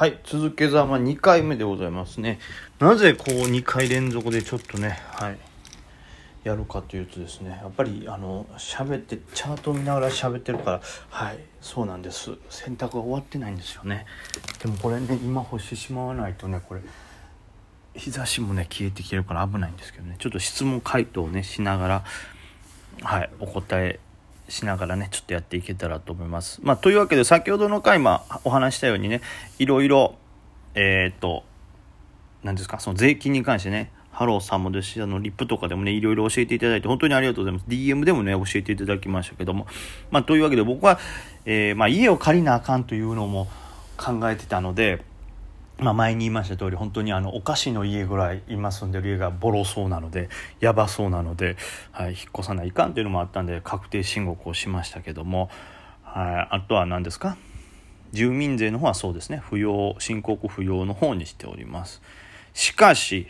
はい、続けざま2回目でございますね。なぜこう2回連続でちょっとね、はい、やるかというとですね、やっぱりあの、喋って、チャート見ながら喋ってるから、はい、そうなんです。洗濯が終わってないんですよね。でもこれね、今干してしまわないとね、これ、日差しもね、消えてきてるから危ないんですけどね、ちょっと質問回答をね、しながら、はい、お答えしながらねちょっとやっていけたらと思います。まあ、というわけで先ほどの回今お話したようにねいろいろえっ、と何ですかその税金に関してねハローさんもですしあのリップとかでもねいろいろ教えていただいて本当にありがとうございます DM でもね教えていただきましたけどもまあというわけで僕は、えー、まあ、家を借りなあかんというのも考えてたのでまあ、前に言いました通り本当にあのお菓子の家ぐらい今住んでる家がボロそうなのでやばそうなので、はい、引っ越さないかんというのもあったんで確定申告をしましたけども、はい、あとは何ですか？住民税の方はそうですね。不要申告不要の方にしております。しかし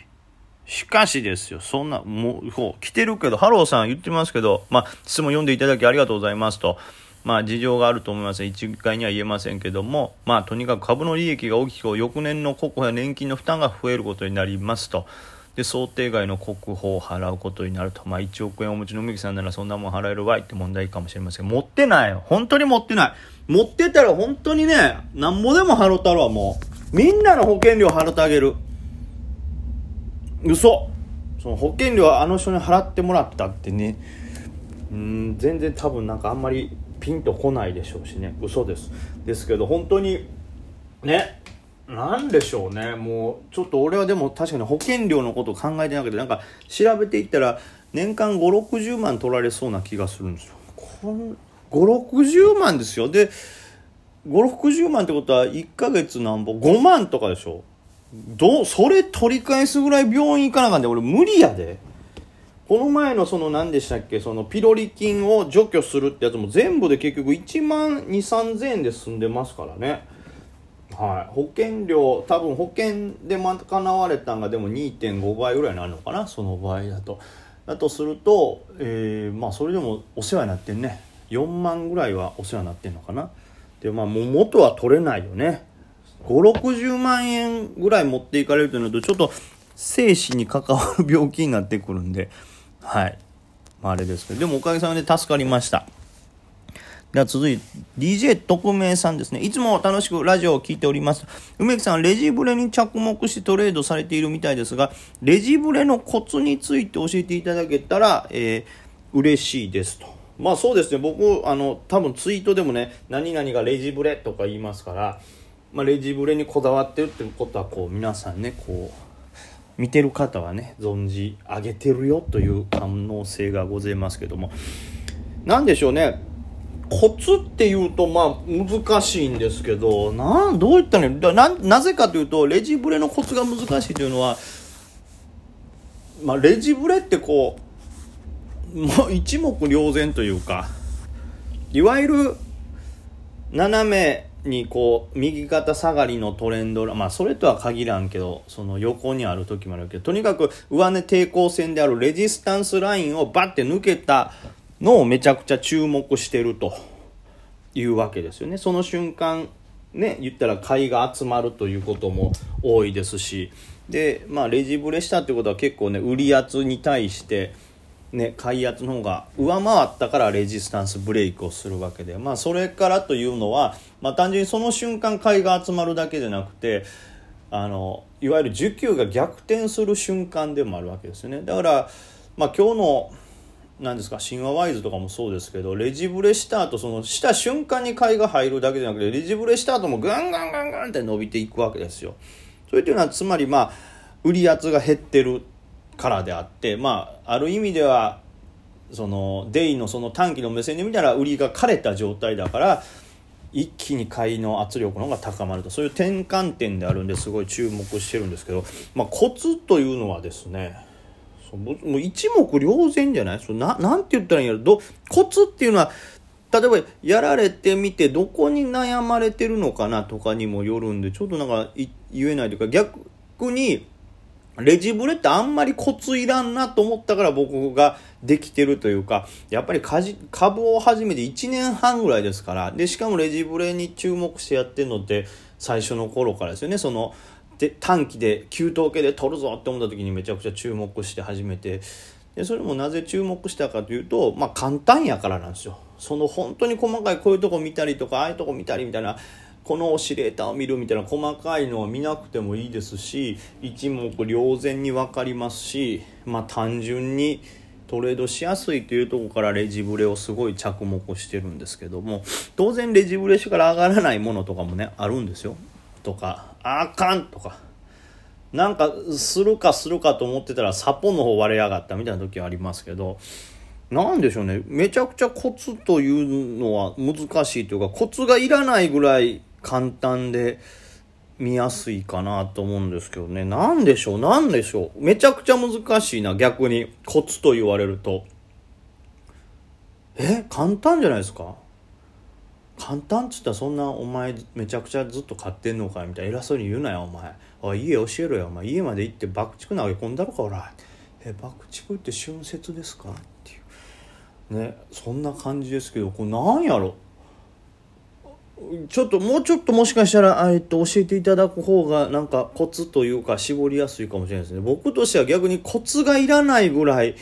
しかしですよ。そんなもうこう来てるけどハローさん言ってますけど、まあ、質問読んでいただきありがとうございますと。まあ事情があると思います。一概には言えませんけども、まあとにかく株の利益が大きく翌年の国保や年金の負担が増えることになりますと。で想定外の国保を払うことになると、まあ、1億円お持ちの梅木さんならそんなもん払えるわいって問題かもしれません。持ってない本当に持ってない。持ってたら本当にねなんぼでも払ったるわもう。みんなの保険料払ってあげる。嘘。その保険料はあの人に払ってもらったってね。うん全然多分なんかあんまりピンとこないでしょうしね。嘘です。ですけど本当にねなんでしょうね。もうちょっと俺はでも確かに保険料のことを考えてなくてなんか調べていったら年間560万取られそうな気がするんですよ。560万ですよ。で560万ってことは1ヶ月なんぼ？5万とかでしょ。どうそれ取り返すぐらい病院行かなあかんで俺無理やで。この前のその何でしたっけそのピロリ菌を除去するってやつも全部で結局1万2 3 0 0 0円で済んでますからね。はい。保険料多分保険で賄われたんがでも2.5倍ぐらいになるのかなその場合だと。だとすると、えー、まあそれでもお世話になってんね。4万ぐらいはお世話になってんのかな。でまあもう元は取れないよね。560万円ぐらい持っていかれるというのとちょっと生死に関わる病気になってくるんではい。まあ、あれですけど、でもおかげさまで助かりました。では続いて、DJ 特命さんですね。いつも楽しくラジオを聴いております。梅木さん、レジブレに着目してトレードされているみたいですが、レジブレのコツについて教えていただけたら、えー、嬉しいですと。まあそうですね、僕、あの、多分ツイートでもね、何々がレジブレとか言いますから、まあ、レジブレにこだわってるってことは、こう、皆さんね、こう、見てる方はね存じ上げてるよという可能性がございますけども。何でしょうね。コツっていうとまあ難しいんですけどなんどういったらななぜかというとレジブレのコツが難しいというのは、まあ、レジブレってこうもう一目瞭然というかいわゆる斜めにこう右肩下がりのトレンドまあそれとは限らんけどその横にある時もあるけどとにかく上値抵抗線であるレジスタンスラインをバッて抜けたのをめちゃくちゃ注目してるというわけですよね。その瞬間ね言ったら買いが集まるということも多いですしでまあレジブレしたってことは結構ね売り圧に対してね、買い圧の方が上回ったからレジスタンスブレイクをするわけで、まあ、それからというのは、まあ、単純にその瞬間買いが集まるだけじゃなくてあのいわゆる需給が逆転する瞬間でもあるわけですよね。だから、まあ、今日の何ですか神話ワイズとかもそうですけどレジブレした後そのした瞬間に買いが入るだけじゃなくてレジブレした後もガンガンガンガンって伸びていくわけですよ。それっていうのはつまりまあ売り圧が減ってる。からであってまあある意味ではそのデイのその短期の目線で見たら売りが枯れた状態だから一気に買いの圧力の方が高まると。そういう転換点であるんですごい注目してるんですけど、まあ、コツというのはですねもう一目瞭然じゃない？そななんて言ったらいいんやろ？どコツっていうのは例えばやられてみてどこに悩まれてるのかなとかにもよるんでちょっとなんか言えないというか逆にレジブレってあんまりコツいらんなと思ったから僕ができてるというか、やっぱり株を始めて1年半ぐらいですから、で、しかもレジブレに注目してやってるのって最初の頃からですよね。そので短期で給湯系で取るぞって思った時にめちゃくちゃ注目して始めてでそれもなぜ注目したかというとまあ簡単やからなんですよ。その本当に細かいこういうとこ見たりとかああいうとこ見たりみたいなこのオシレーターを見るみたいな細かいのは見なくてもいいですし一目瞭然に分かりますしまあ単純にトレードしやすいというところからレジブレをすごい着目してるんですけども当然レジブレしから上がらないものとかもねあるんですよ。とかあかんとか。なんかするかするかと思ってたらサポの方割れやがったみたいな時はありますけどなんでしょうね。めちゃくちゃコツというのは難しいというかコツがいらないぐらい簡単で見やすいかなと思うんですけどね。何でしょう？何でしょう？めちゃくちゃ難しいな逆に。コツと言われると。え？簡単じゃないですか？簡単っつったらそんなお前めちゃくちゃずっと買ってんのかみたいな。偉そうに言うなよお前。おい家教えろよお前。家まで行って爆竹投げ込んだろかおら。え爆竹って春節ですか？っていう。ねそんな感じですけどこれなんやろ？ちょっともうちょっともしかしたら、えっと、教えていただく方がなんかコツというか絞りやすいかもしれないですね。僕としては逆にコツがいらないぐらい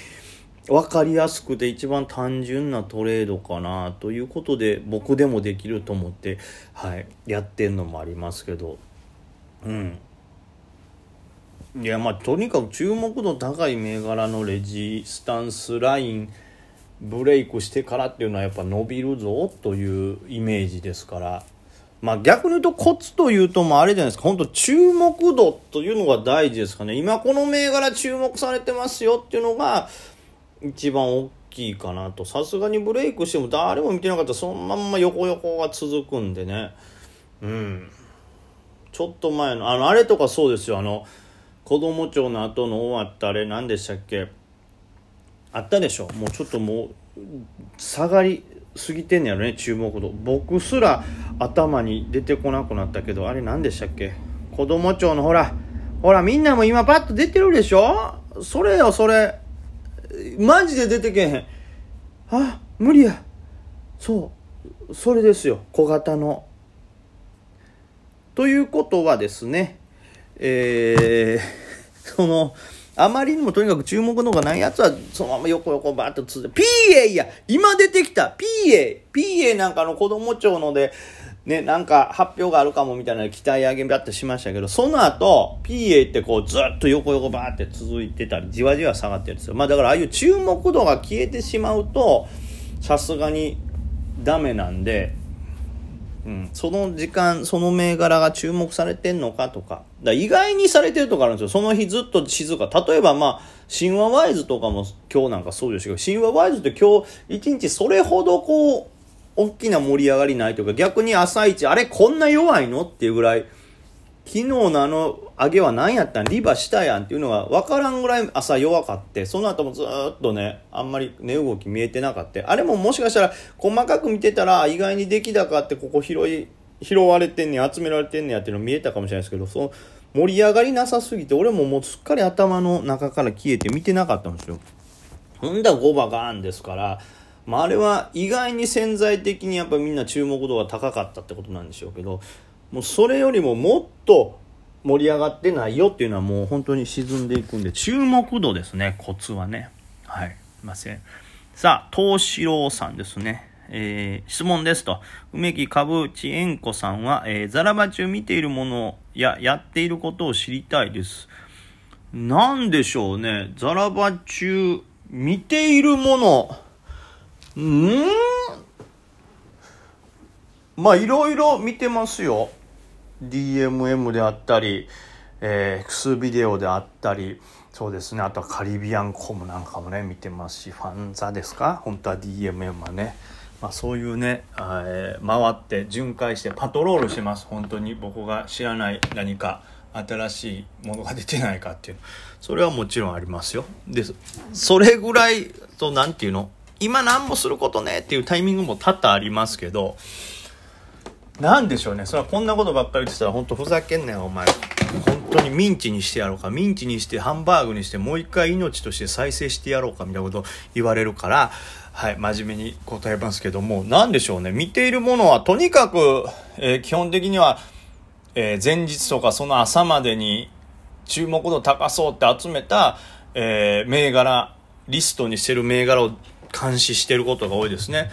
分かりやすくて一番単純なトレードかなということで僕でもできると思って、はい、やってんのもありますけど。うん。いやまあとにかく注目度高い銘柄のレジスタンスラインブレイクしてからっていうのはやっぱ伸びるぞというイメージですから。まあ逆に言うとコツというともあれじゃないですか。本当注目度というのが大事ですかね。今この銘柄注目されてますよっていうのが一番大きいかなと。さすがにブレイクしても誰も見てなかったらそのまんま横横が続くんでね。うん。ちょっと前のあのあれとかそうですよ。あの子供庁の後の終わったあれ何でしたっけ？あったでしょ。もうちょっともう下がりすぎてんねやろね注目度。僕すら頭に出てこなくなったけどあれ何でしたっけ？子供庁のほらほらみんなも今パッと出てるでしょ？それよそれ。マジで出てけへん。あ無理や。そう。それですよ。小型の。ということはですねえー、そのあまりにもとにかく注目のがないやつは、そのまま横横バーッと続いて、PA や今出てきた !PA! PA なんかの子供庁ので、ね、なんか発表があるかもみたいな期待上げバッてしましたけど、その後、PA ってこうずっと横横バーって続いてたり、じわじわ下がってるんですよ。まあだからああいう注目度が消えてしまうと、さすがにダメなんで、その時間その銘柄が注目されてんのかとか。だ意外にされてるとかあるんですよ。その日ずっと静か。例えばまあ神話ワイズとかも今日なんかそうですけど神話ワイズって今日一日それほどこう大きな盛り上がりないというか逆に朝一あれこんな弱いのっていうぐらい昨日のあの上げは何やったん？リバしたやんっていうのが分からんぐらい朝弱かってその後もずっとねあんまり値動き見えてなかったあれももしかしたら細かく見てたら意外に出来高ってここ拾い拾われてんねん集められてんねやっていうの見えたかもしれないですけどその盛り上がりなさすぎて俺ももうすっかり頭の中から消えて見てなかったんですよ。ほんだ5番ガーンですからまあ、あれは意外に潜在的にやっぱみんな注目度が高かったってことなんでしょうけどもうそれよりももっと盛り上がってないよっていうのはもう本当に沈んでいくんで注目度ですねコツはねはいいませんさあ東四郎さんですねえー、質問ですと。梅木株地縁子さんは、えー、ザラバ中見ているものややっていることを知りたいです。なんでしょうね。ザラバ中見ているもの。んまあいろいろ見てますよ。DMM であったり、えー、X ビデオであったり、そうですね。あとはカリビアンコムなんかもね、見てますし、ファンザですか？本当は DMM はね。まあそういうね、えー、回って巡回してパトロールしてます。本当に僕が知らない何か新しいものが出てないかっていう。それはもちろんありますよ。で、それぐらいと、なんていうの？今何もすることねっていうタイミングも多々ありますけど、なんでしょうね。それはこんなことばっかり言ってたら本当ふざけんなよ、お前。本当にミンチにしてやろうか。ミンチにしてハンバーグにしてもう一回命として再生してやろうかみたいなこと言われるから、はい、真面目に答えますけども、なんでしょうね。見ているものはとにかく、えー、基本的にはえー、前日とかその朝までに注目度高そうって集めた、えー、銘柄リストにしてる銘柄を監視してることが多いですね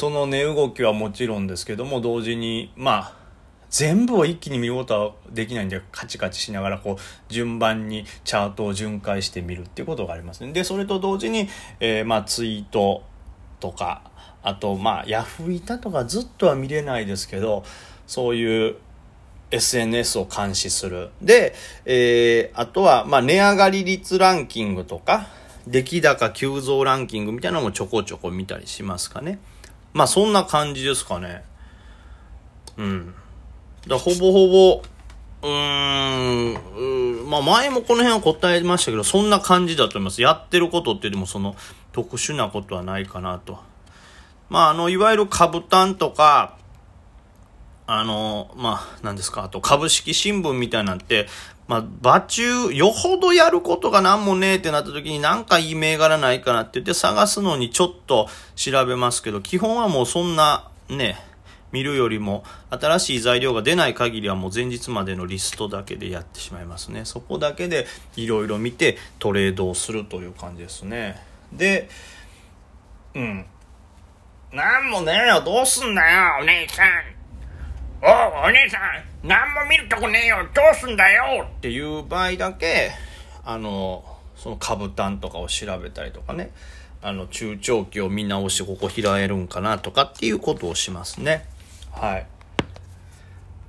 その値動きはもちろんですけども同時にまあ全部を一気に見ることはできないんでカチカチしながらこう順番にチャートを巡回してみるっていうことがありますねでそれと同時に、えー、まあツイートとかあとまあヤフーいたとかずっとは見れないですけどそういう SNS を監視する。で、えー、あとは、まあ、値上がり率ランキングとか、出来高急増ランキングみたいなのもちょこちょこ見たりしますかね。まあ、そんな感じですかね。うん。だほぼほぼ、うーん、まあ前もこの辺は答えましたけど、そんな感じだと思います。やってることってでもその特殊なことはないかなと。まああの、いわゆる株単とか、あの、まあ、何ですか、あと株式新聞みたいなんて、まあ、場中、よほどやることが何もねえってなった時になんかいい銘柄ないかなって言って探すのにちょっと調べますけど、基本はもうそんな、ね、見るよりも新しい材料が出ない限りはもう前日までのリストだけでやってしまいますね。そこだけでいろいろ見てトレードをするという感じですね。で、うん。なんもねえよ、どうすんだよ、お姉さん。おお姉さん何も見るとこねえよどうすんだよっていう場合だけあのその株単とかを調べたりとかね。あの中長期を見直してここ開えるんかなとかっていうことをしますね。はい。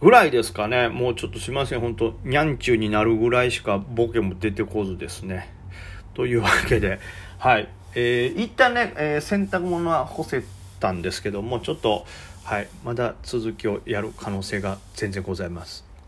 ぐらいですかね。もうちょっとすいません本当にゃんちゅうになるぐらいしかボケも出てこずですね。というわけで。はい。えー、一旦ね、えー、洗濯物は干せたんですけどもちょっとはい、まだ続きをやる可能性が全然ございます。